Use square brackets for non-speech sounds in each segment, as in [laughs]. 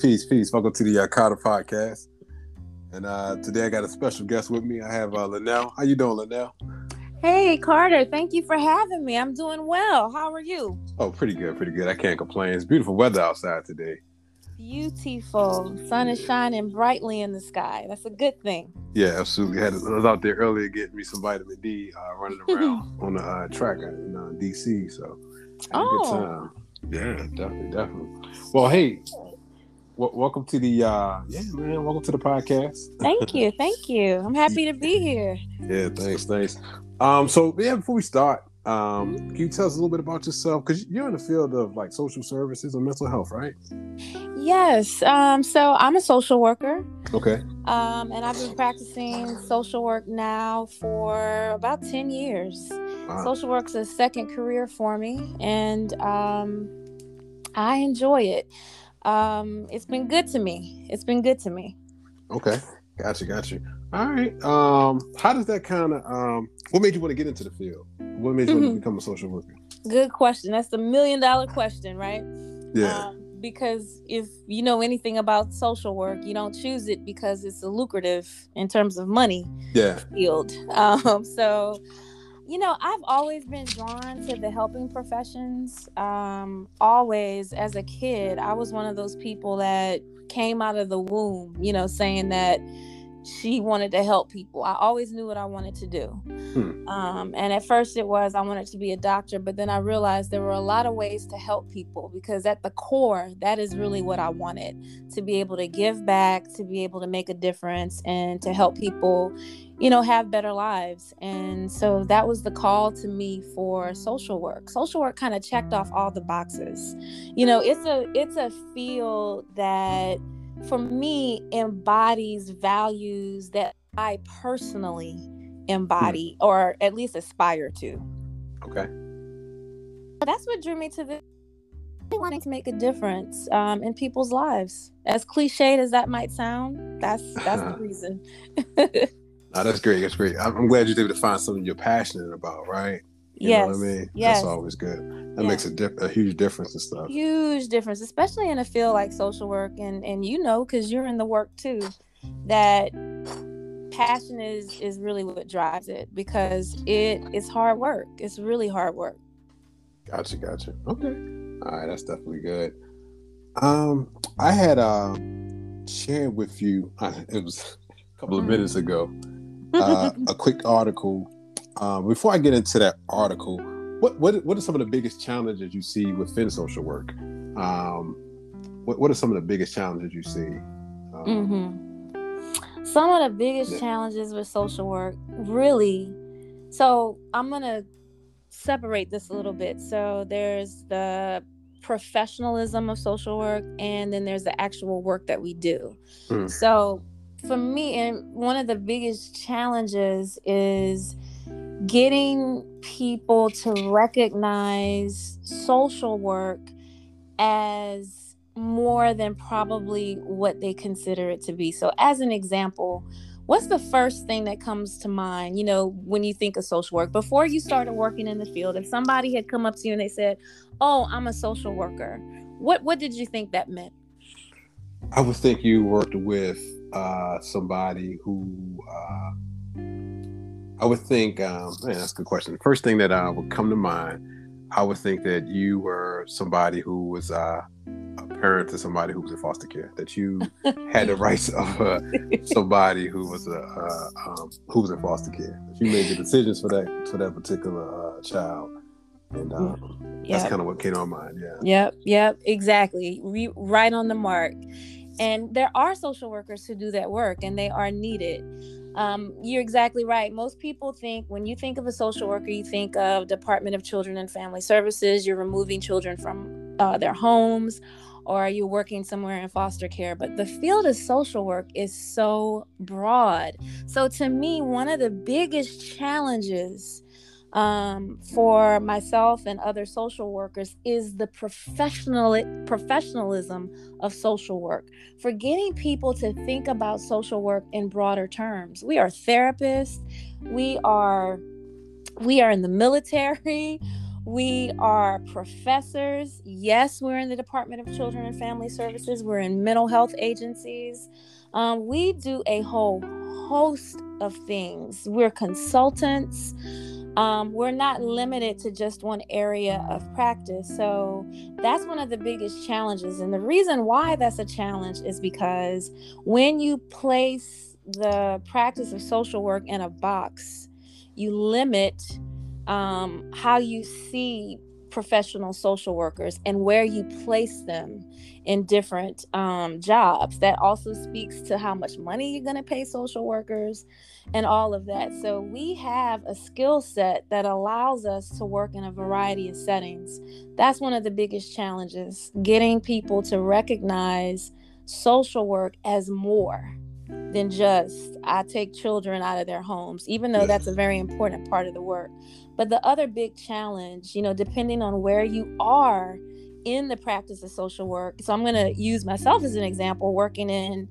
Peace, peace. Welcome to the uh, Carter Podcast. And uh, today I got a special guest with me. I have uh, LaNell. How you doing, LaNell? Hey, Carter. Thank you for having me. I'm doing well. How are you? Oh, pretty good, pretty good. I can't complain. It's beautiful weather outside today. Beautiful. Sun is shining brightly in the sky. That's a good thing. Yeah, absolutely. I, had, I was out there earlier getting me some vitamin D, uh, running [laughs] around on the uh, track in uh, DC. So, Oh. good time. Yeah, definitely, definitely. Well, hey, w- welcome to the uh, yeah, man. Welcome to the podcast. Thank you. [laughs] Thank you. I'm happy to be here. Yeah, thanks, thanks. Um, so yeah, before we start, um, can you tell us a little bit about yourself? Because you're in the field of like social services or mental health, right? Yes. Um, so I'm a social worker. Okay. Um, and I've been practicing social work now for about 10 years. Wow. Social work's a second career for me, and um, I enjoy it. Um, it's been good to me. It's been good to me. Okay. Gotcha, gotcha. All right. Um, how does that kind of um what made you want to get into the field? What made you want to become a social worker? Good question. That's the million dollar question, right? Yeah. Um, because if you know anything about social work, you don't choose it because it's a lucrative in terms of money yeah. field. [laughs] Um, so, you know, I've always been drawn to the helping professions. Um, always, as a kid, I was one of those people that came out of the womb, you know, saying that she wanted to help people. I always knew what I wanted to do. Hmm. Um, and at first, it was I wanted to be a doctor, but then I realized there were a lot of ways to help people because at the core, that is really what I wanted to be able to give back, to be able to make a difference, and to help people you know have better lives and so that was the call to me for social work social work kind of checked off all the boxes you know it's a it's a field that for me embodies values that i personally embody or at least aspire to Okay. that's what drew me to this wanting to make a difference um, in people's lives as cliched as that might sound that's that's the [laughs] reason [laughs] No, that's great. That's great. I'm, I'm glad you're able to find something you're passionate about, right? You yes know what I mean? yes That's always good. That Yeah. makes a, a huge difference and stuff. huge difference especially in a field like social work and and you know because you're in the work too that passion is is really what drives it because it is hard work it's really hard work Gotcha, gotcha. Okay. All right, that's definitely good. Um, I had uh shared with you [laughs] it was a couple of Mm-hmm. minutes ago [laughs] uh, a quick article. Um, before I get into that article, what what what are some of the biggest challenges you see within social work? Um, what what are some of the biggest challenges you see? Um, hmm Some of the biggest Yeah. challenges with social work, really. So I'm gonna separate this a little bit. So there's the professionalism of social work, and then there's the actual work that we do. Mm. So for me, and one of the biggest challenges is getting people to recognize social work as more than probably what they consider it to be. So, as an example, what's the first thing that comes to mind, you know, when you think of social work? Before you started working in the field, if somebody had come up to you and they said, "Oh, I'm a social worker," what what did you think that meant? I would think you worked with uh, somebody who uh, I would think. Um, man, that's a good question. The first thing that uh, would come to mind, I would think that you were somebody who was uh, a parent to somebody who was in foster care. That you [laughs] had the rights of uh, somebody who was a uh, um, who was in foster care. That you made the decisions for that for that particular uh, child, and um, that's kind of what came to my mind. Yeah. Yep, yep, exactly. Right on the mark. And there are social workers who do that work and they are needed. Um, you're exactly right. Most people think when you think of a social worker, you think of Department of Children and Family Services. You're removing children from uh, their homes, or are you're working somewhere in foster care. But the field of social work is so broad. So to me, one of the biggest challenges um, for myself and other social workers is the professional professionalism of social work. For getting people to think about social work in broader terms. We are therapists. We are we are in the military. We are professors. Yes, we're in the Department of Children and Family Services. We're in mental health agencies. Um, we do a whole host of things. We're consultants. Um, we're not limited to just one area of practice. So that's one of the biggest challenges. And the reason why that's a challenge is because when you place the practice of social work in a box, you limit um, how you see professional social workers and where you place them in different um, jobs. That also speaks to how much money you're going to pay social workers and all of that. So we have a skill set that allows us to work in a variety of settings. That's one of the biggest challenges getting people to recognize social work as more than just I take children out of their homes, even though that's a very important part of the work. But the other big challenge, you know, depending on where you are in the practice of social work. So I'm going to use myself as an example working in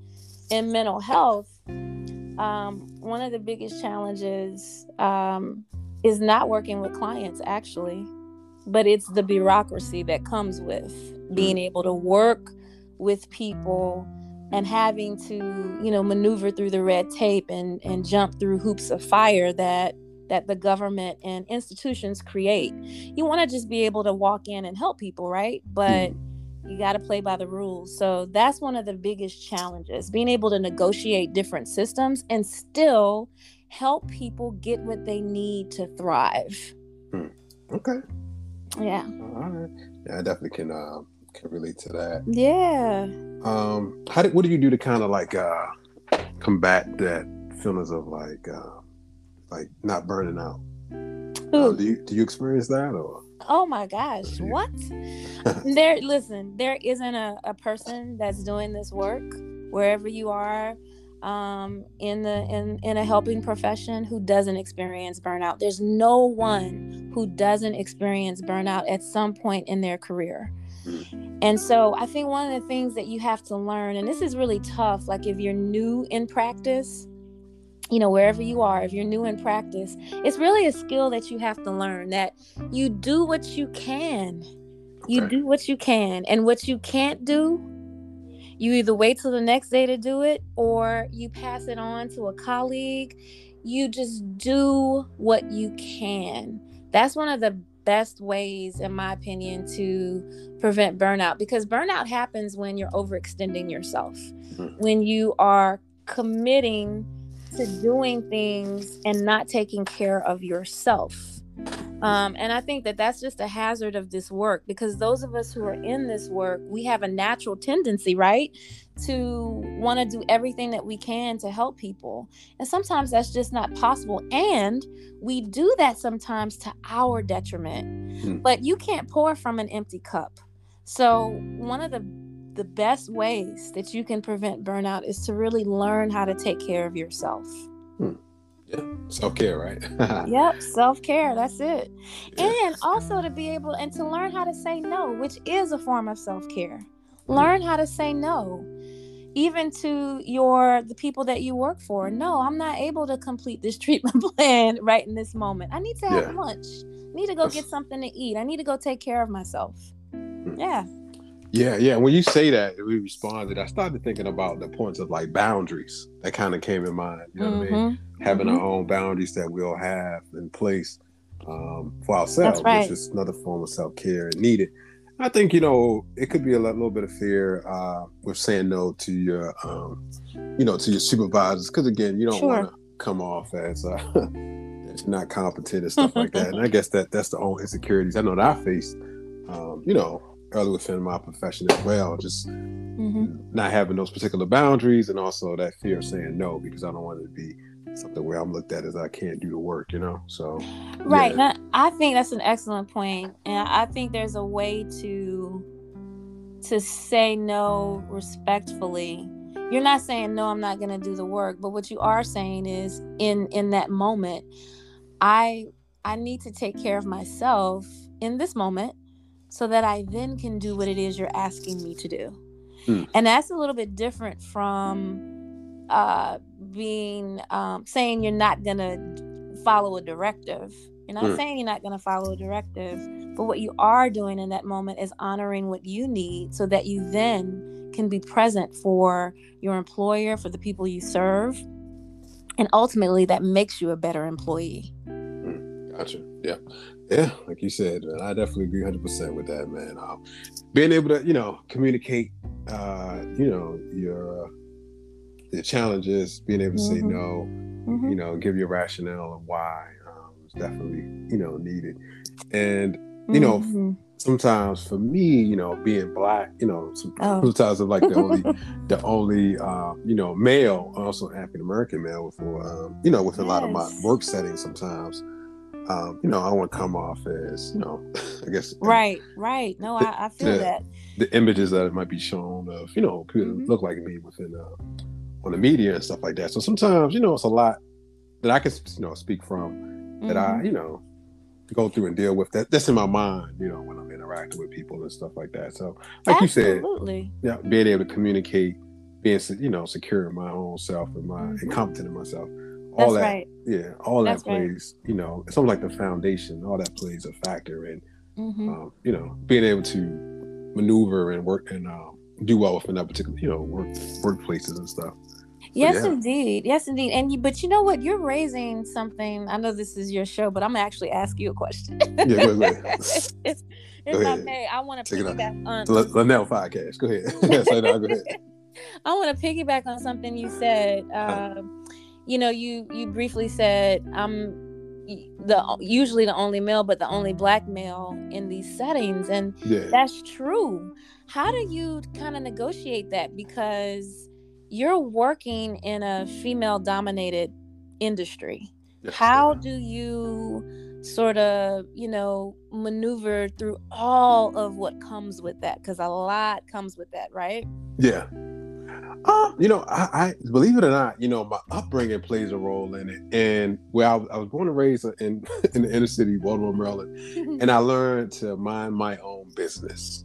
in mental health. Um, one of the biggest challenges um, is not working with clients actually, but it's the bureaucracy that comes with being able to work with people and having to you know maneuver through the red tape and and jump through hoops of fire that that the government and institutions create. You want to just be able to walk in and help people right? But you got to play by the rules. So that's one of the biggest challenges being able to negotiate different systems and still help people get what they need to thrive. Hmm. okay. Yeah. All right. Yeah i definitely can uh can relate to that. Yeah. Um, how did what do you do to kind of like uh combat that feelings of like uh like not burning out? Uh, do you do you experience that or? Oh my gosh, what? [laughs] there listen, there isn't a, a person that's doing this work wherever you are um, in the in in a helping profession who doesn't experience burnout. There's no one who doesn't experience burnout at some point in their career. And so I think one of the things that you have to learn, and this is really tough, like if you're new in practice, you know, wherever you are, if you're new in practice, it's really a skill that you have to learn that you do what you can. You okay. do what you can. And what you can't do, you either wait till the next day to do it or you pass it on to a colleague. You just do what you can. That's one of the best ways, in my opinion, to prevent burnout because burnout happens when you're overextending yourself, mm-hmm. when you are committing to doing things and not taking care of yourself. Um, and I think that that's just a hazard of this work because those of us who are in this work, we have a natural tendency, right, to want to do everything that we can to help people. And sometimes that's just not possible. And we do that sometimes to our detriment. Hmm. But you can't pour from an empty cup. So, one of the the best ways that you can prevent burnout is to really learn how to take care of yourself. Yeah, self care, right? [laughs] yep, self care. That's it. Yeah. And also to be able and to learn how to say no, which is a form of self care. Learn how to say no, even to your the people that you work for. No, I'm not able to complete this [laughs] treatment plan right in this moment. I need to have yeah. lunch. I need to go That's... get something to eat. I need to go take care of myself. Hmm. Yeah. Yeah, yeah. When you say that, we responded. I started thinking about the points of like boundaries that kind of came in mind. You know mm-hmm. what I mean? Having mm-hmm. our own boundaries that we all have in place um, for ourselves, right. which is another form of self care and needed. I think you know it could be a little bit of fear uh, with saying no to your, um, you know, to your supervisors because again, you don't sure. want to come off as uh, [laughs] not competent and stuff like that. And I [laughs] guess that that's the only insecurities I know that I faced. Um, you know, early within my profession as well. Just mm-hmm. not having those particular boundaries and also that fear of saying no because I don't want it to be something where I'm looked at as I can't do the work, you know? So, right. Yeah. Now, I think that's an excellent point. And I think there's a way to to say no respectfully you're not saying no i'm not going to do the work but what you are saying is in in that moment i i need to take care of myself in this moment so that I then can do what it is you're asking me to do. Hmm. And that's a little bit different from uh, being um, saying you're not going to follow a directive. You're not hmm. saying you're not going to follow a directive, but what you are doing in that moment is honoring what you need so that you then can be present for your employer for the people you serve and ultimately that makes you a better employee mm, gotcha yeah yeah like you said man, i definitely agree 100% with that man um, being able to you know communicate uh, you know your the challenges being able to mm-hmm. say no mm-hmm. you know give your rationale of why um, is definitely you know needed and you know mm-hmm. sometimes for me you know being black you know oh. [laughs] sometimes i'm like the only [laughs] the only uh, you know male also african american male for um, you know with a yes. lot of my work settings sometimes um, you know, I want to come off as, you know, [laughs] I guess. Right, right. No, I, I, feel the, that. The images that it might be shown of, you know, people mm-hmm. look like me within uh, on the media and stuff like that. So sometimes, you know, it's a lot that I can, you know, speak from that mm-hmm. I, you know, go through and deal with. That that's in my mind, you know, when I'm interacting with people and stuff like that. So, like Absolutely. you said, yeah, being able to communicate, being, you know, secure in my own self and my mm-hmm. and competent in myself all That's that right. yeah all That's that plays right. you know it's almost like the foundation all that plays a factor in mm-hmm. um, you know being able to maneuver and work and um, do well within that particular you know work workplaces and stuff yes yeah. indeed. Yes indeed. And you, but you know what? You're raising something i know this is your show but i'm gonna actually ask you a question. Yeah go ahead, if, if i may i want to piggyback on LaNell podcast. Go ahead. [laughs] I know, go ahead. [laughs] I want to piggyback on something you said um, you know, you you briefly said I'm the usually the only male, but the only black male in these settings, and yeah. that's true. How do you kind of negotiate that? Because you're working in a female dominated industry? Yes, How yeah. do you sort of you know maneuver through all of what comes with that because a lot comes with that right yeah um, you know, I, I, believe it or not, you know, my upbringing plays a role in it. And where I, I was born and raised in [laughs] in the inner city, Baltimore, Maryland, [laughs] and I learned to mind my own business.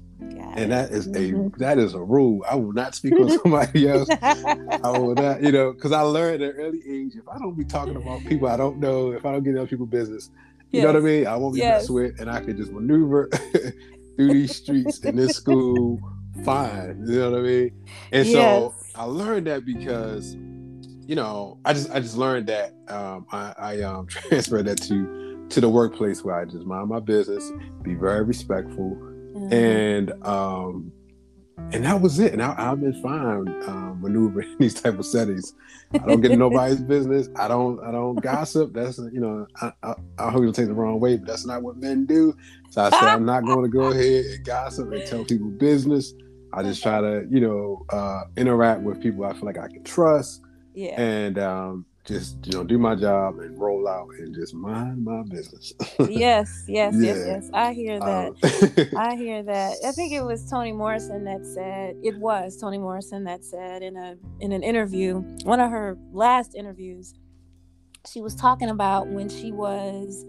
And that is mm-hmm. a that is a rule. I will not speak on [laughs] somebody else. I will [laughs] not, you know, because I learned at an early age. If I don't be talking about people I don't know, if I don't get other people's business, you yes. know what I mean. I won't be yes. messed with, and I can just maneuver [laughs] through these streets in this school fine. You know what I mean? And yes. so I learned that because, you know, I just I just learned that um, I, I um, transferred that to to the workplace where I just mind my business, be very respectful, mm-hmm. and um, and that was it. And I, have been fine um, maneuvering [laughs] these type of settings. I don't get in nobody's [laughs] business. I don't. I don't gossip. That's you know. I, I, I hope you don't take the wrong way, but that's not what men do. So I said I'm not [laughs] going to go ahead and gossip and tell people business. I just try to, you know, uh, interact with people I feel like I can trust. Yeah. And um, just, you know, do my job and roll out and just mind my business. yes, [laughs] yes, yeah. yes, yes. I hear that. Um, [laughs] I hear that. I think it was Toni Morrison that said it was Toni Morrison that said in a in an interview, one of her last interviews, she was talking about when she was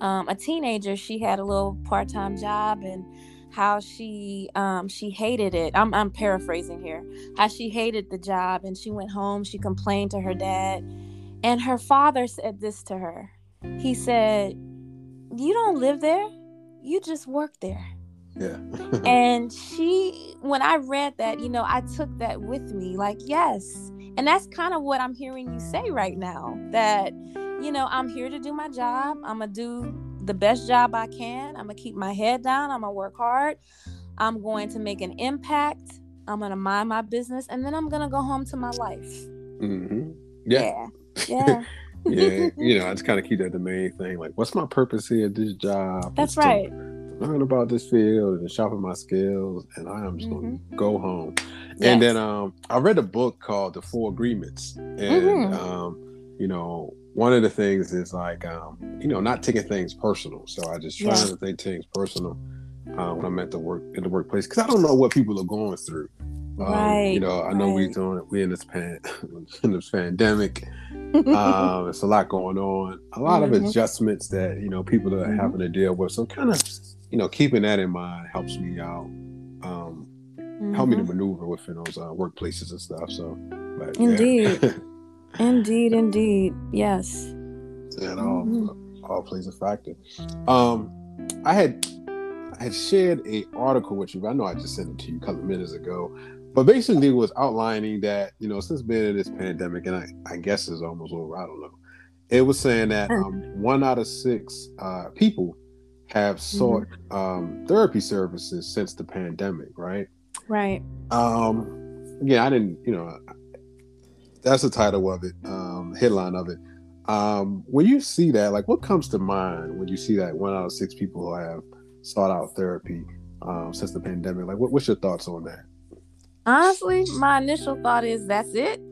um, a teenager, she had a little part-time job and how she um, she hated it. I'm I'm paraphrasing here. How she hated the job and she went home. She complained to her dad, and her father said this to her. He said, "You don't live there. You just work there." Yeah. [laughs] and she, when I read that, you know, I took that with me. Like, yes, and that's kind of what I'm hearing you say right now. That you know, I'm here to do my job. I'm gonna do the best job I can. I'm gonna keep my head down. I'm gonna work hard. I'm going to make an impact. I'm gonna mind my business, and then I'm gonna go home to my life. Mm-hmm. Yeah. Yeah. Yeah. [laughs] yeah. You know, I just kind of keep that the main thing. Like, what's my purpose here at this job? That's right. learn about this field and sharpen my skills, and I am just mm-hmm. gonna go home. Yes. And then um, I read a book called The Four Agreements, and mm-hmm. um, you know, one of the things is like um, you know not taking things personal. So I just try yeah. to take things personal uh, when I'm at the work in the workplace because I don't know what people are going through. Um, right, you know, I know right. we doing we in this pan [laughs] in this pandemic. [laughs] um, it's a lot going on. A lot mm-hmm. of adjustments that you know people are mm-hmm. having to deal with. So kind of you know keeping that in mind helps me out. Um, mm-hmm. Help me to mm-hmm. maneuver within those uh, workplaces and stuff. So, but, indeed. Yeah. [laughs] Indeed, indeed. Yes. It all mm-hmm. all plays a factor. Um, I had I had shared a article with you. I know I just sent it to you a couple minutes ago, but basically it was outlining that you know since being in this pandemic, and I, I guess it's almost over. I don't know. It was saying that hmm. um, one out of six uh, people have mm-hmm. sought mm-hmm. um, therapy services since the pandemic, right? Right. Um, yeah, I didn't. You know, that's the title of it, um, headline of it. Um, when you see that, like, what comes to mind when you see that one out of six people have sought out therapy um, since the pandemic? Like, what, what's your thoughts on that? Honestly, my initial thought is that's it. [laughs]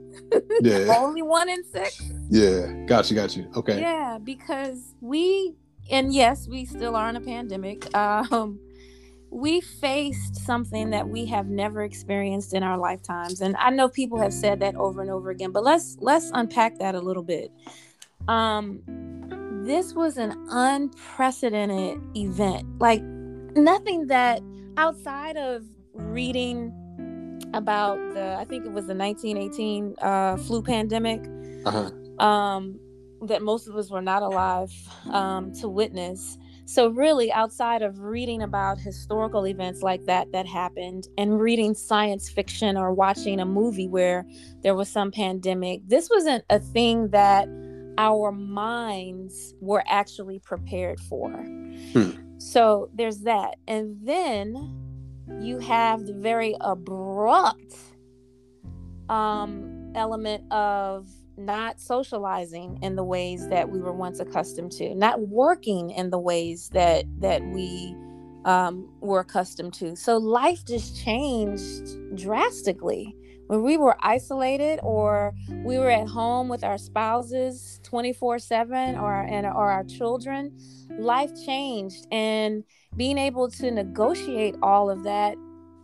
Yeah. Only one in six. Yeah. Got you. Got you. Okay. Yeah, because we, and yes, we still are in a pandemic. [laughs] Um, we faced something that we have never experienced in our lifetimes and i know people have said that over and over again but let's let's unpack that a little bit um this was an unprecedented event like nothing that outside of reading about the i think it was the 1918 uh, flu pandemic uh-huh. um that most of us were not alive um, to witness so, really, outside of reading about historical events like that that happened and reading science fiction or watching a movie where there was some pandemic, this wasn't a thing that our minds were actually prepared for. Hmm. So, there's that. And then you have the very abrupt um, element of not socializing in the ways that we were once accustomed to, not working in the ways that that we um, were accustomed to. So life just changed drastically. When we were isolated, or we were at home with our spouses twenty four seven, or and or our children, life changed, and being able to negotiate all of that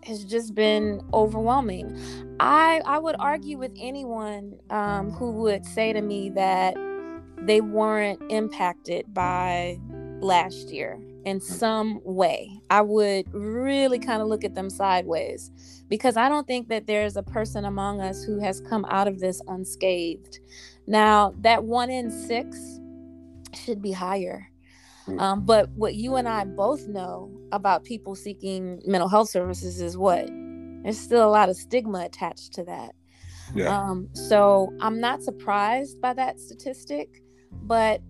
has just been overwhelming. I I would argue with anyone um, who would say to me that they weren't impacted by last year in some way. I would really kind of look at them sideways because I don't think that there's a person among us who has come out of this unscathed. Now, that one in six should be higher. Um, but what you and I both know about people seeking mental health services is what? There's still a lot of stigma attached to that. Yeah. Um, so I'm not surprised by that statistic, but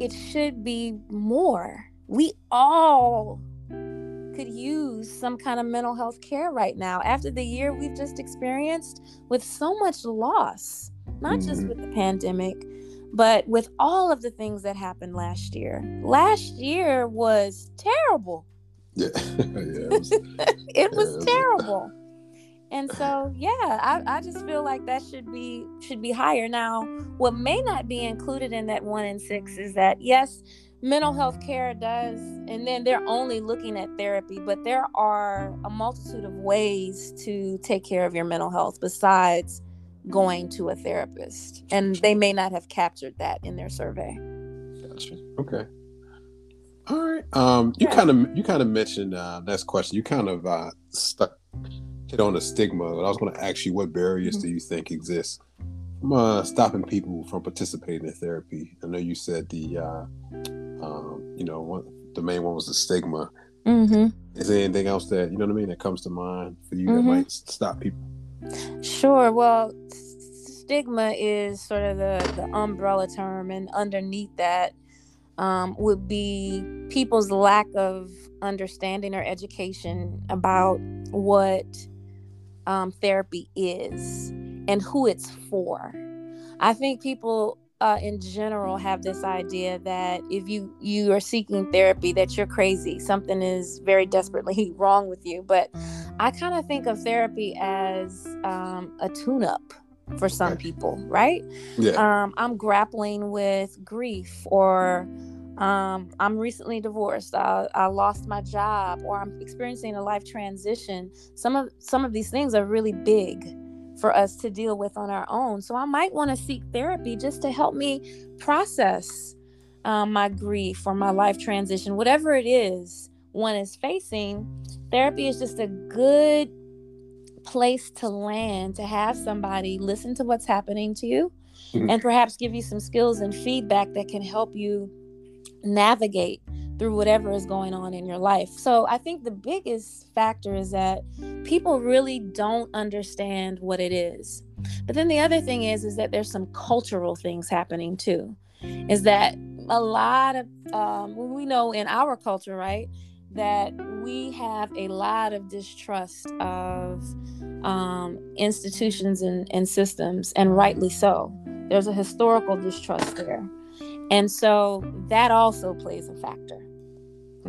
it should be more. We all could use some kind of mental health care right now after the year we've just experienced with so much loss, not mm-hmm. just with the pandemic, but with all of the things that happened last year, last year was terrible. Yeah, [laughs] yeah it was, [laughs] it was yeah, terrible. And so, yeah, I, I just feel like that should be should be higher. Now, what may not be included in that one in six is that yes, mental health care does, and then they're only looking at therapy, but there are a multitude of ways to take care of your mental health besides going to a therapist and they may not have captured that in their survey. Gotcha. Okay. All right um you kind of you kind of mentioned uh next question. You kind of uh stuck hit on the stigma but i was going to ask you what barriers mm-hmm. do you think exist from uh, stopping people from participating in therapy? I know you said the uh um you know one the main one was the stigma. Mm-hmm. is there anything else that you know what i mean that comes to mind for you mm-hmm. that might stop people Sure. Well, stigma is sort of the, the umbrella term, and underneath that um, would be people's lack of understanding or education about what um, therapy is and who it's for. I think people uh, in general have this idea that if you you are seeking therapy that you're crazy. Something is very desperately [laughs] wrong with you. But i kind of think of therapy as um, a tune-up for some people right? Yeah. um, i'm grappling with grief or um, i'm recently divorced. I, I lost my job or i'm experiencing a life transition. Some of some of these things are really big for us to deal with on our own. So I might want to seek therapy just to help me process um, my grief or my life transition, whatever it is one is facing. Therapy is just a good place to land to have somebody listen to what's happening to you mm-hmm. and perhaps give you some skills and feedback that can help you navigate through whatever is going on in your life. So I think the biggest factor is that people really don't understand what it is. But then the other thing is is that there's some cultural things happening too. Is that a lot of um, we know in our culture, right, that we have a lot of distrust of um, institutions and, and systems, and rightly so. There's a historical distrust there. And so that also plays a factor.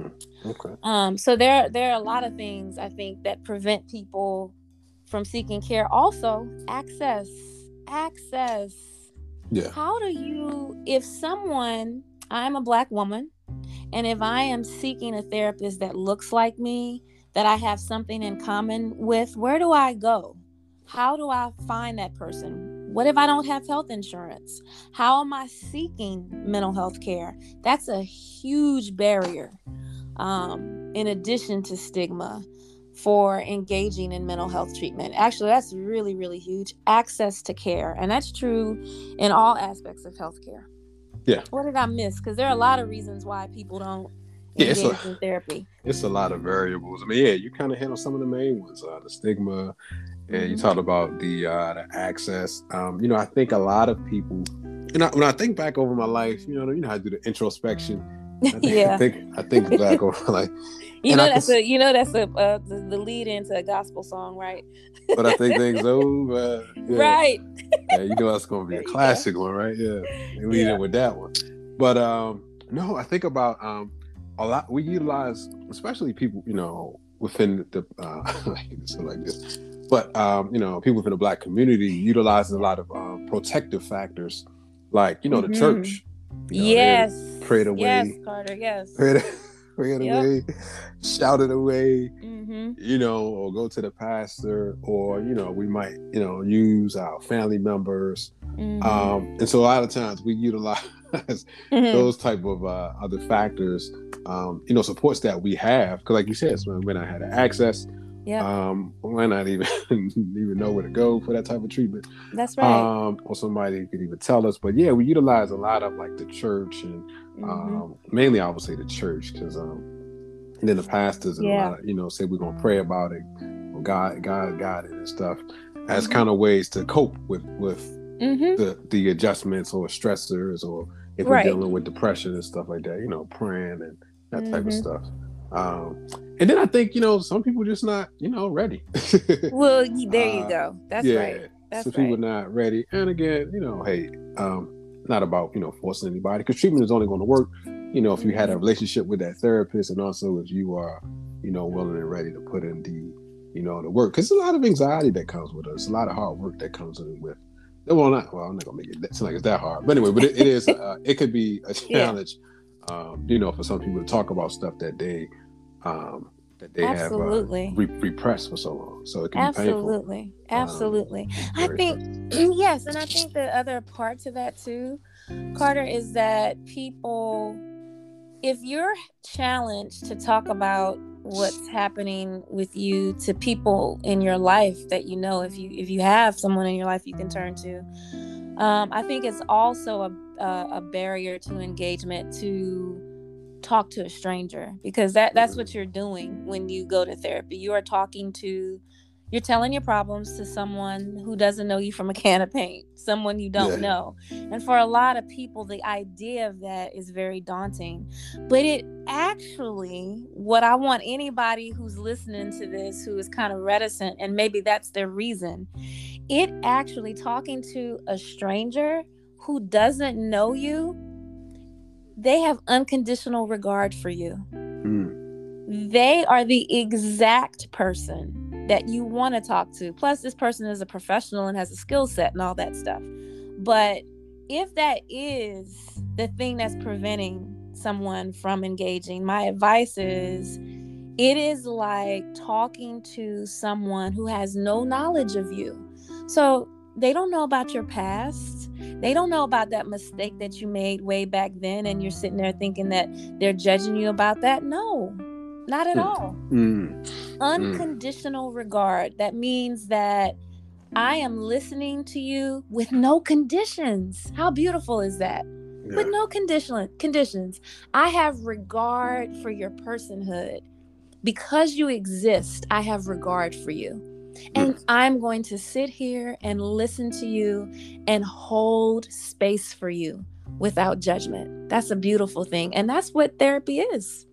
Hmm, okay. Um, so there there are a lot of things I think that prevent people from seeking care. Also, access. Access. Yeah. How do you if someone I'm a black woman and if I am seeking a therapist that looks like me, that I have something in common with, where do I go? How do I find that person? What if I don't have health insurance? How am I seeking mental health care? That's a huge barrier, um, in addition to stigma for engaging in mental health treatment. Actually, that's really, really huge. Access to care. And that's true in all aspects of healthcare. Yeah. What did I miss? Because there are a lot of reasons why people don't Yeah, engage it's a- in therapy. It's a lot of variables. I mean, yeah, you kind of hit on some of the main ones, uh, the stigma, and you Mhm. talked about the uh, the access. Um, you know, I think a lot of people, and know, when I think back over my life, you know, you know how I do the introspection. I think, yeah. I think I think back [laughs] over like, You know that's can a you know that's a uh, the, the lead into a gospel song, right? but I think things [laughs] over. Yeah. Right. yeah, you know that's gonna be a [laughs] classic one, right? Yeah, they lead Yeah. in with that one. But um, no, I think about um a lot. We utilize, especially people, you know, within the uh, like this. But um, you know, people within the black community utilizes a lot of um, protective factors, like you know, Mhm. the church. You know, yes. prayed away. Yes, Carter. Yes. [laughs] Pray it, Yep. away, shout it away, Mm-hmm. you know, or go to the pastor, or you know, we might, you know, use our family members Mm-hmm. um, and so a lot of times we utilize Mhm. [laughs] those type of uh, other factors, um, you know, supports that we have. Because like you said, so when I had access, yeah, um, we might not even [laughs] even know where to go for that type of treatment, that's right. um, or somebody could even tell us. But yeah, we utilize a lot of like the church and Mhm. um, mainly I would say the church because um, and then the pastors and Yeah. a lot of you know say we're gonna pray about it, God, God, God, it and stuff as Mhm. kind of ways to cope with with Mhm. the the adjustments or stressors or if Right. we're dealing with depression and stuff like that, you know, praying and that type of Mhm. stuff. Um, and then I think you know some people just not you know ready. [laughs] Well, there you Uh, go. That's yeah, right. That's some right. people not ready. And again, you know, hey, um, not about you know forcing anybody because treatment is only going to work, you know, if you had a relationship with that therapist and also if you are, you know, willing and ready to put in the, you know, the work. Because a lot of anxiety that comes with us, a lot of hard work that comes in with. Well, not well. I'm not gonna make it seem like it's that hard, but anyway, but it, it is. Uh, it could be a [laughs] Yeah. challenge, um, you know, for some people to talk about stuff that they, um, that they Absolutely. have uh, re- repressed for so long. So it can be painful. Absolutely. Absolutely. I very think [clears throat] yes, and I think the other part to that too, Carter, is that people if you're challenged to talk about what's happening with you to people in your life that you know if you if you have someone in your life you can turn to um, i think it's also a, a, a barrier to engagement to talk to a stranger because that that's what mm-hmm. you're doing when you go to therapy. You are talking to you're telling your problems to someone who doesn't know you from a [laughs] can of paint someone you don't Yeah. know. And for a lot of people the idea of that is very daunting. But it actually what i want anybody who's listening to this who is kind of reticent and maybe that's their reason it actually talking to a stranger who doesn't know you they have unconditional regard for you Mm. they are the exact person that you want to talk to. Plus, this person is a professional and has a skill set and all that stuff. But if that is the thing that's preventing someone from engaging, my advice is it is like talking to someone who has no knowledge of you. So they don't know about your past. They don't know about that mistake that you made way back then, and you're sitting there thinking that they're judging you about that. No, not at Hmm. all. Mm. Unconditional regard. That means that I am listening to you with no conditions. How beautiful is that? yeah. with no condition conditions. I have regard for your personhood. Because you exist, I have regard for you. And mm. I'm going to sit here and listen to you and hold space for you without judgment. That's a beautiful thing. And that's what therapy is.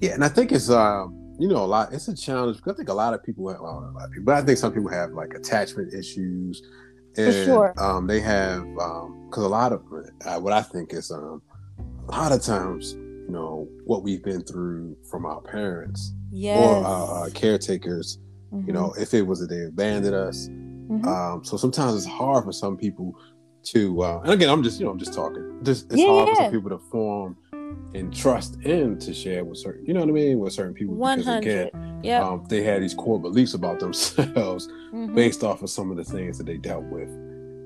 Yeah, and I think it's um you know, a lot. It's a challenge because I think a lot of people, have, well, a lot of people, but I think some people have like attachment issues, and For sure. um, they have because um, a lot of uh, what I think is um, a lot of times, you know, what we've been through from our parents yes. or our, caretakers. Mm-hmm. You know, if it was that they abandoned us, mm-hmm. um, so sometimes it's hard for some people to. Uh, and again, I'm just you know I'm just talking. Just it's yeah, hard yeah. for some people to form and trust in to share with certain, you know what I mean, with certain people. One hundred. Yeah. Um, they had these core beliefs about themselves mm-hmm. based off of some of the things that they dealt with.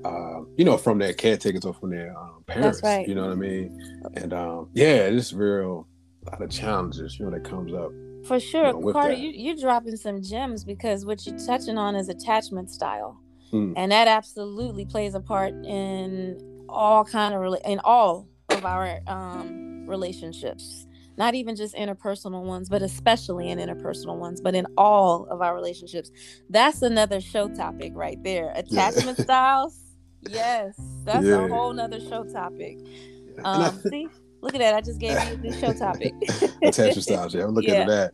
Uh, you know, from their caretakers or from their um, parents. Right. You know what I mean? And um, yeah, it's real a lot of challenges, you know, that comes up. For sure, you know, Carter, you, you're dropping some gems because what you're touching on is attachment style, mm. and that absolutely plays a part in all kind of in all of our um, relationships. Not even just interpersonal ones but especially in interpersonal ones but in all of our relationships. That's another show topic right there. Attachment yeah. [laughs] styles? Yes that's yeah. a whole nother show topic. Um, see look at that i just gave you the show topic [laughs] attachment styles yeah i'm looking yeah. at that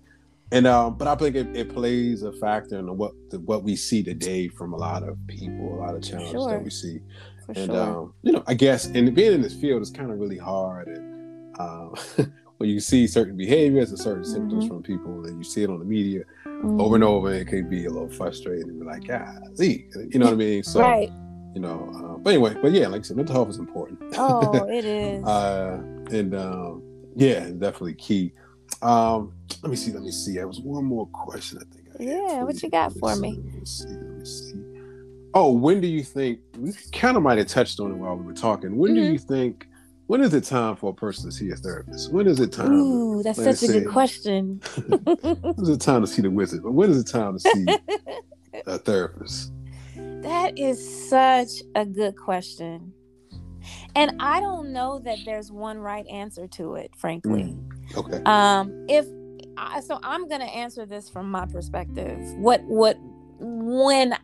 and um, but I think it, it plays a factor in what the, what we see today from a lot of people, a lot of challenges sure. that we see. For and sure. um, you know, I guess and being in this field is kind of really hard. And um, [laughs] when you see certain behaviors and certain mm-hmm. symptoms from people, and you see it on the media mm-hmm. over and mm-hmm. over, it can be a little frustrating. And be like, yeah, see, you know what I mean? So, right. you know, uh, but anyway, but yeah, like I said, mental health is important. Oh, [laughs] it is. uh, and um, yeah, definitely key. Um, let me see. Let me see. There was one more question. I think. I yeah, what you got for me? Let me see. Let me see. Oh, when do you think we kind of might have touched on it while we were talking? When mm-hmm. do you think when is it time for a person to see a therapist? When is it time? Ooh, that's such a good question. [laughs] when is it time to see the wizard? But when is it time to see [laughs] a therapist? That is such a good question. And I don't know that there's one right answer to it, frankly. Mm, okay. Um, if I, so, I'm going to answer this from my perspective. What, what, when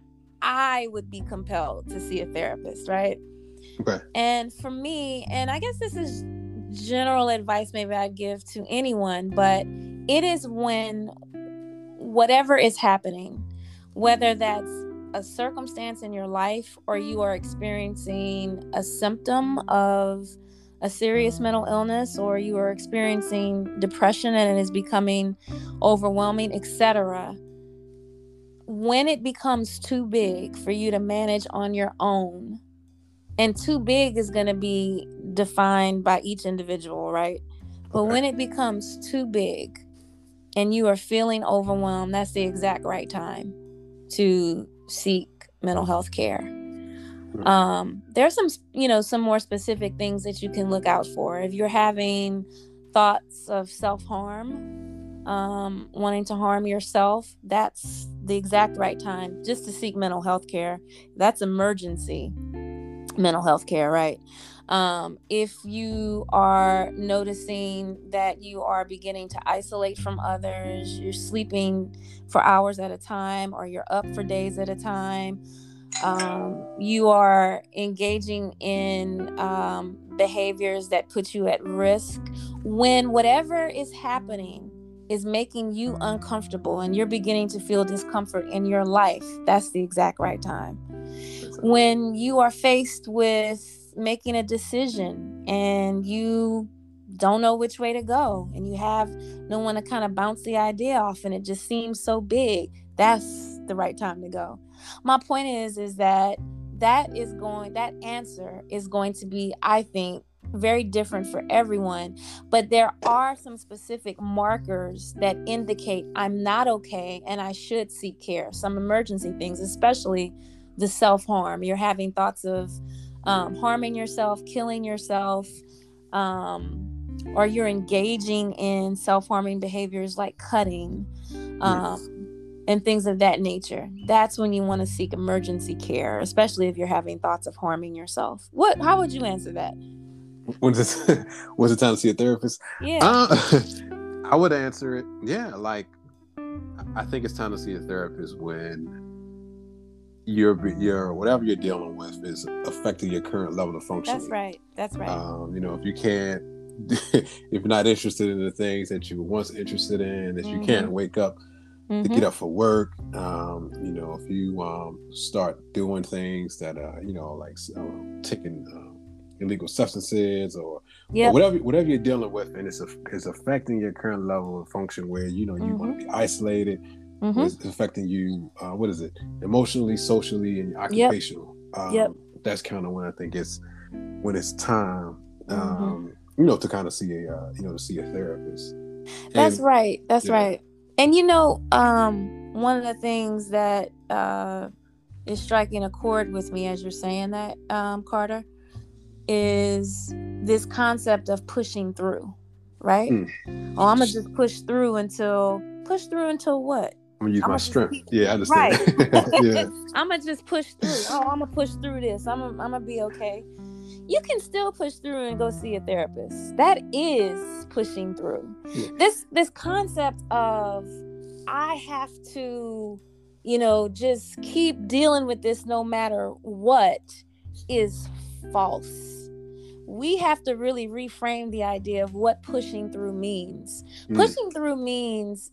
I would be compelled to see a therapist, right? Okay. And for me, and I guess this is general advice maybe I'd give to anyone, but it is when whatever is happening, whether that's a circumstance in your life or you are experiencing a symptom of a serious mental illness or you are experiencing depression and it is becoming overwhelming, etc. When it becomes too big for you to manage on your own, and too big is going to be defined by each individual, right? But when it becomes too big and you are feeling overwhelmed, that's the exact right time to seek mental health care. Hmm. Um, there's some, you know, some more specific things that you can look out for. If you're having thoughts of self harm, um, wanting to harm yourself, that's the exact right time just to seek mental health care. That's emergency mental health care, right? Um, if you are noticing that you are beginning to isolate from others, you're sleeping for hours at a time, or you're up for days at a time, um, you are engaging in um, behaviors that put you at risk, when whatever is happening is making you uncomfortable and you're beginning to feel discomfort in your life, that's the exact right time. When you are faced with making a decision and you don't know which way to go and you have no one to kind of bounce the idea off and it just seems so big that's the right time to go my point is is that that is going that answer is going to be i think very different for everyone but there are some specific markers that indicate i'm not okay and i should seek care some emergency things especially the self harm. You're having thoughts of um, harming yourself, killing yourself, um, or you're engaging in self harming behaviors like cutting um, and things of that nature. That's when you want to seek emergency care, especially if you're having thoughts of harming yourself. What? How would you answer that? When's it? [laughs] When's it time to see a therapist? Yeah. Uh, [laughs] I would answer it. Yeah, like I think it's time to see a therapist when your your whatever you're dealing with is affecting your current level of functioning. That's right. That's right. Um, you know, if you can't, [laughs] if you're not interested in the things that you were once interested in, if you Mhm. can't wake up Mhm. to get up for work, um, you know, if you um, start doing things that uh, you know, like um, taking um, illegal substances or, or whatever whatever you're dealing with, and it's a, it's affecting your current level of function, where you know you want to be isolated, Mhm. it's affecting you. Uh, what is it? Emotionally, socially, and occupational. Um, Yep. That's kind of when I think it's when it's time, Mm-hmm. um, you know, to kind of see a uh, you know to see a therapist. That's And- right. That's yeah. right. And you know, um, one of the things that uh, is striking a chord with me as you're saying that, um, Carter, is this concept of pushing through, right? Mm. Oh, I'm gonna just push through until push through until what? I'm gonna use my strength. keep- Yeah, I understand. Right. [laughs] [laughs] yeah, I'm gonna just push through. Oh, I'm gonna push through this. I'm gonna, I'm gonna be okay. You can still push through and go see a therapist. That is pushing through. Yeah. This this concept of I have to, you know, just keep dealing with this no matter what is false. We have to really reframe the idea of what pushing through means. Mm. Pushing through means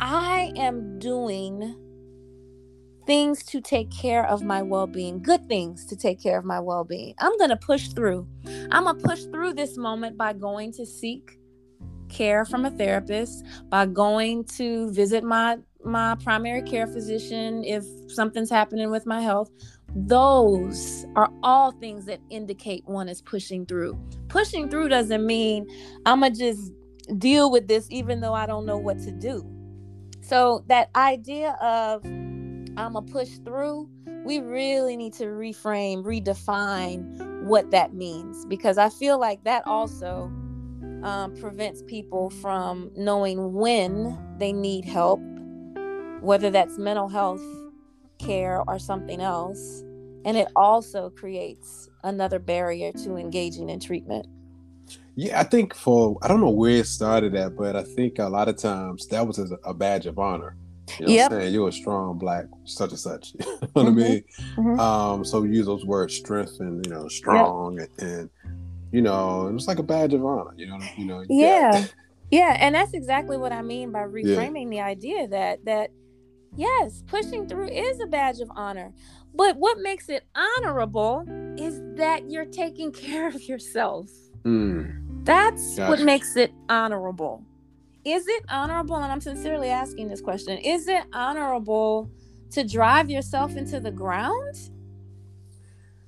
I am doing things to take care of my well being, good things to take care of my well being. I'm going to push through. I'm going to push through this moment by going to seek care from a therapist, by going to visit my my primary care physician if something's happening with my health. Those are all things that indicate one is pushing through. Pushing through doesn't mean I'm going to just deal with this even though I don't know what to do. So that idea of I'm gonna push through, we really need to reframe, redefine what that means because I feel like that also um, prevents people from knowing when they need help, whether that's mental health care or something else. And it also creates another barrier to engaging in treatment. Yeah. I think for I don't know where it started at, but I think a lot of times that was a, a badge of honor. You know Yep. what I'm saying? You're a strong black such and such. [laughs] you know what I Mhm. mean? Mhm. Um, so we use those words strength and you know, strong and, and you know, it was like a badge of honor, you know, you know, Yeah. Yeah, and that's exactly what I mean by reframing the idea that that yes, pushing through is a badge of honor. But what makes it honorable is that you're taking care of yourself. Mm, That's what makes it honorable. Is it honorable? And I'm sincerely asking this question is it honorable to drive yourself into the ground?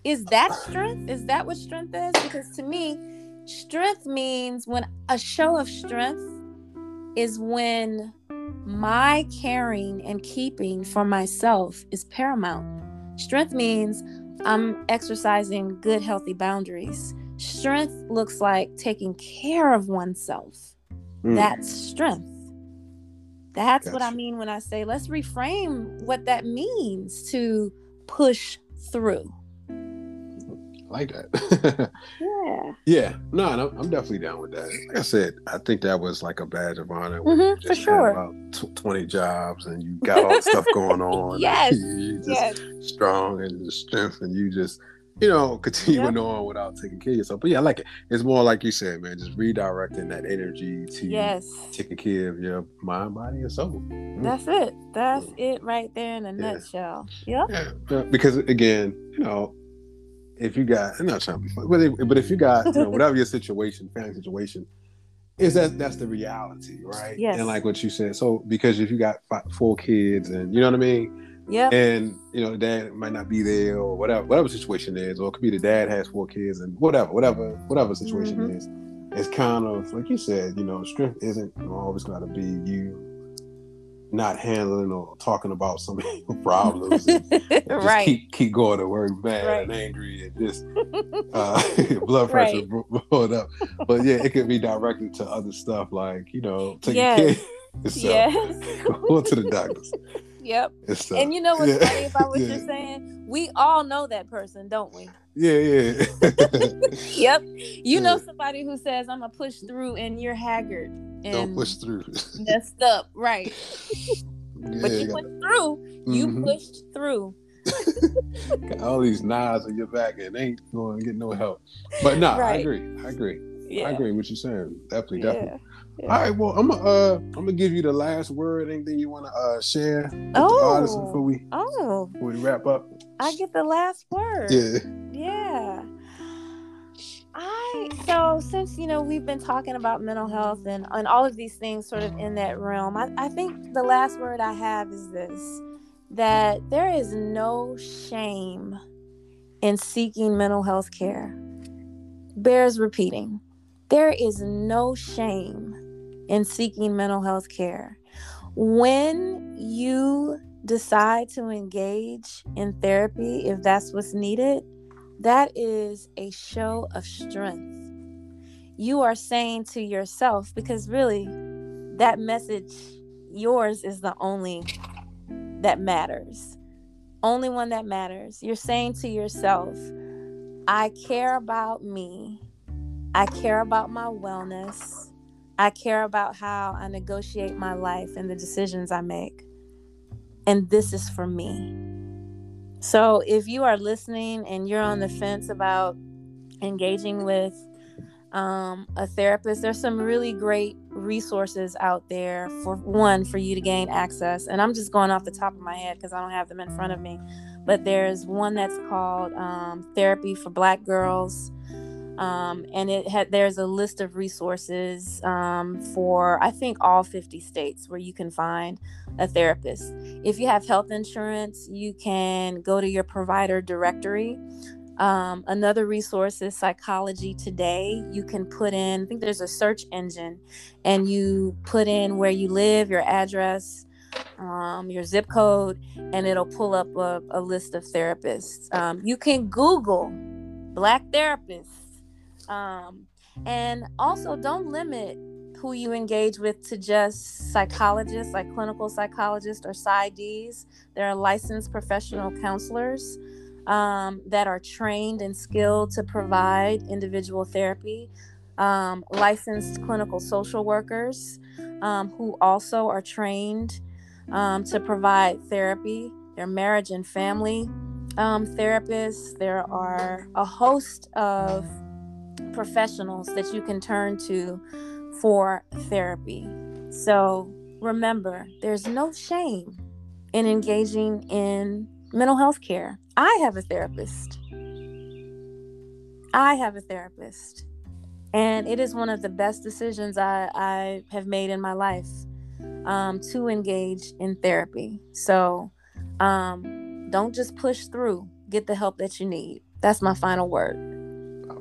Is that strength? Is that what strength is? Because to me, strength means when a show of strength is when my caring and keeping for myself is paramount. Strength means I'm exercising good, healthy boundaries. Strength looks like taking care of oneself. mm. That's strength. That's what I mean when I say let's reframe what that means to push through. like that. [laughs] Yeah. yeah, no, I'm definitely down with that. Like I said, I think that was like a badge of honor. Mhm, for sure. About tw- twenty jobs and you got all the stuff [laughs] going on. Yes, [laughs] you just Yes. strong and strength, and you just you know [laughs] continuing on without taking care of yourself. But yeah, I like it. It's more like you said, man, just redirecting that energy to Yes. taking care of your mind, body, and soul. Mm. That's it. That's it right there in a Yeah. nutshell. Yep. Yeah, yeah, because again, you know, if you got, I'm not trying to be funny, but if, but if you got, you know, [laughs] whatever your situation, family situation, is that that's the reality, right? Yes. And like what you said, so because if you got five, four kids, and you know what I mean, Yep. and you know, dad might not be there, or whatever, whatever situation is, or it could be the dad has four kids, and whatever, whatever, whatever situation Mhm. it is, it's kind of like you said, you know, strength isn't always got to be you not handling or talking about some [laughs] problems. and, [laughs] just right. keep keep going to work mad Right. and angry and just [laughs] uh, blood pressure Right. bro- up. But yeah, it could be directed to other stuff like you know taking Yes. care of yourself, yes. going to the doctors. Yep. And you know what's yeah. funny about what [laughs] yeah. you're saying? We all know that person, don't we? Yeah, yeah. [laughs] yep. You know somebody who says, I'm gonna push through and you're haggard. And don't push through. [laughs] messed up, right. but you pushed through. You mm-hmm. pushed through. Got all these knives on your back and ain't going to get no help. But no, nah, right. I agree. I agree. Yeah. I agree with what you're saying. Definitely, yeah. definitely. Yeah. All right, well, I'm gonna uh, I'm gonna give you the last word. Anything you want to uh, share with oh. before we oh before we wrap up? I get the last word. Yeah. Yeah. I so since you know we've been talking about mental health and and all of these things sort of in that realm, I, I think the last word I have is this that there is no shame in seeking mental health care. Bears repeating. There is no shame in seeking mental health care. When you decide to engage in therapy, if that's what's needed, that is a show of strength. You are saying to yourself, because really, that message, yours is the only that matters. Only one that matters. You're saying to yourself, I care about me. I care about my wellness. I care about how I negotiate my life and the decisions I make. And this is for me. So if you are listening and you're on the fence about engaging with um, a therapist, there's some really great resources out there for one for you to gain access and i'm just going off the top of my head because i don't have them in front of me but there's one that's called um, therapy for black girls um, and it had there's a list of resources um, for i think all 50 states where you can find a therapist if you have health insurance you can go to your provider directory um, another resource is Psychology Today. You can put in, I think there's a search engine, and you put in where you live, your address, um, your zip code, and it'll pull up a, a list of therapists. Um, you can Google Black therapists. Um, and also, don't limit who you engage with to just psychologists, like clinical psychologists or PsyDs. There are licensed professional counselors um, that are trained and skilled to provide individual therapy, um, licensed clinical social workers um, who also are trained um, to provide therapy. There are marriage and family um, therapists. There are a host of professionals that you can turn to for therapy. So remember, there's no shame in engaging in mental health care. I have a therapist. I have a therapist. And it is one of the best decisions I, I have made in my life um, to engage in therapy. So um, don't just push through, get the help that you need. That's my final word.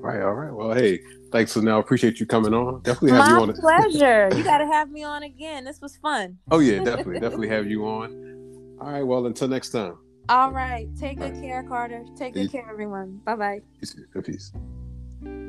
All right, all right. Well, hey, thanks for now. Appreciate you coming on. Definitely have my you on. My pleasure. you got to have me on again. This was fun. Oh yeah, definitely, definitely have you on. All right. Well, until next time. All right. Take good care, Carter. Take good care, everyone. Bye bye. Peace. Peace.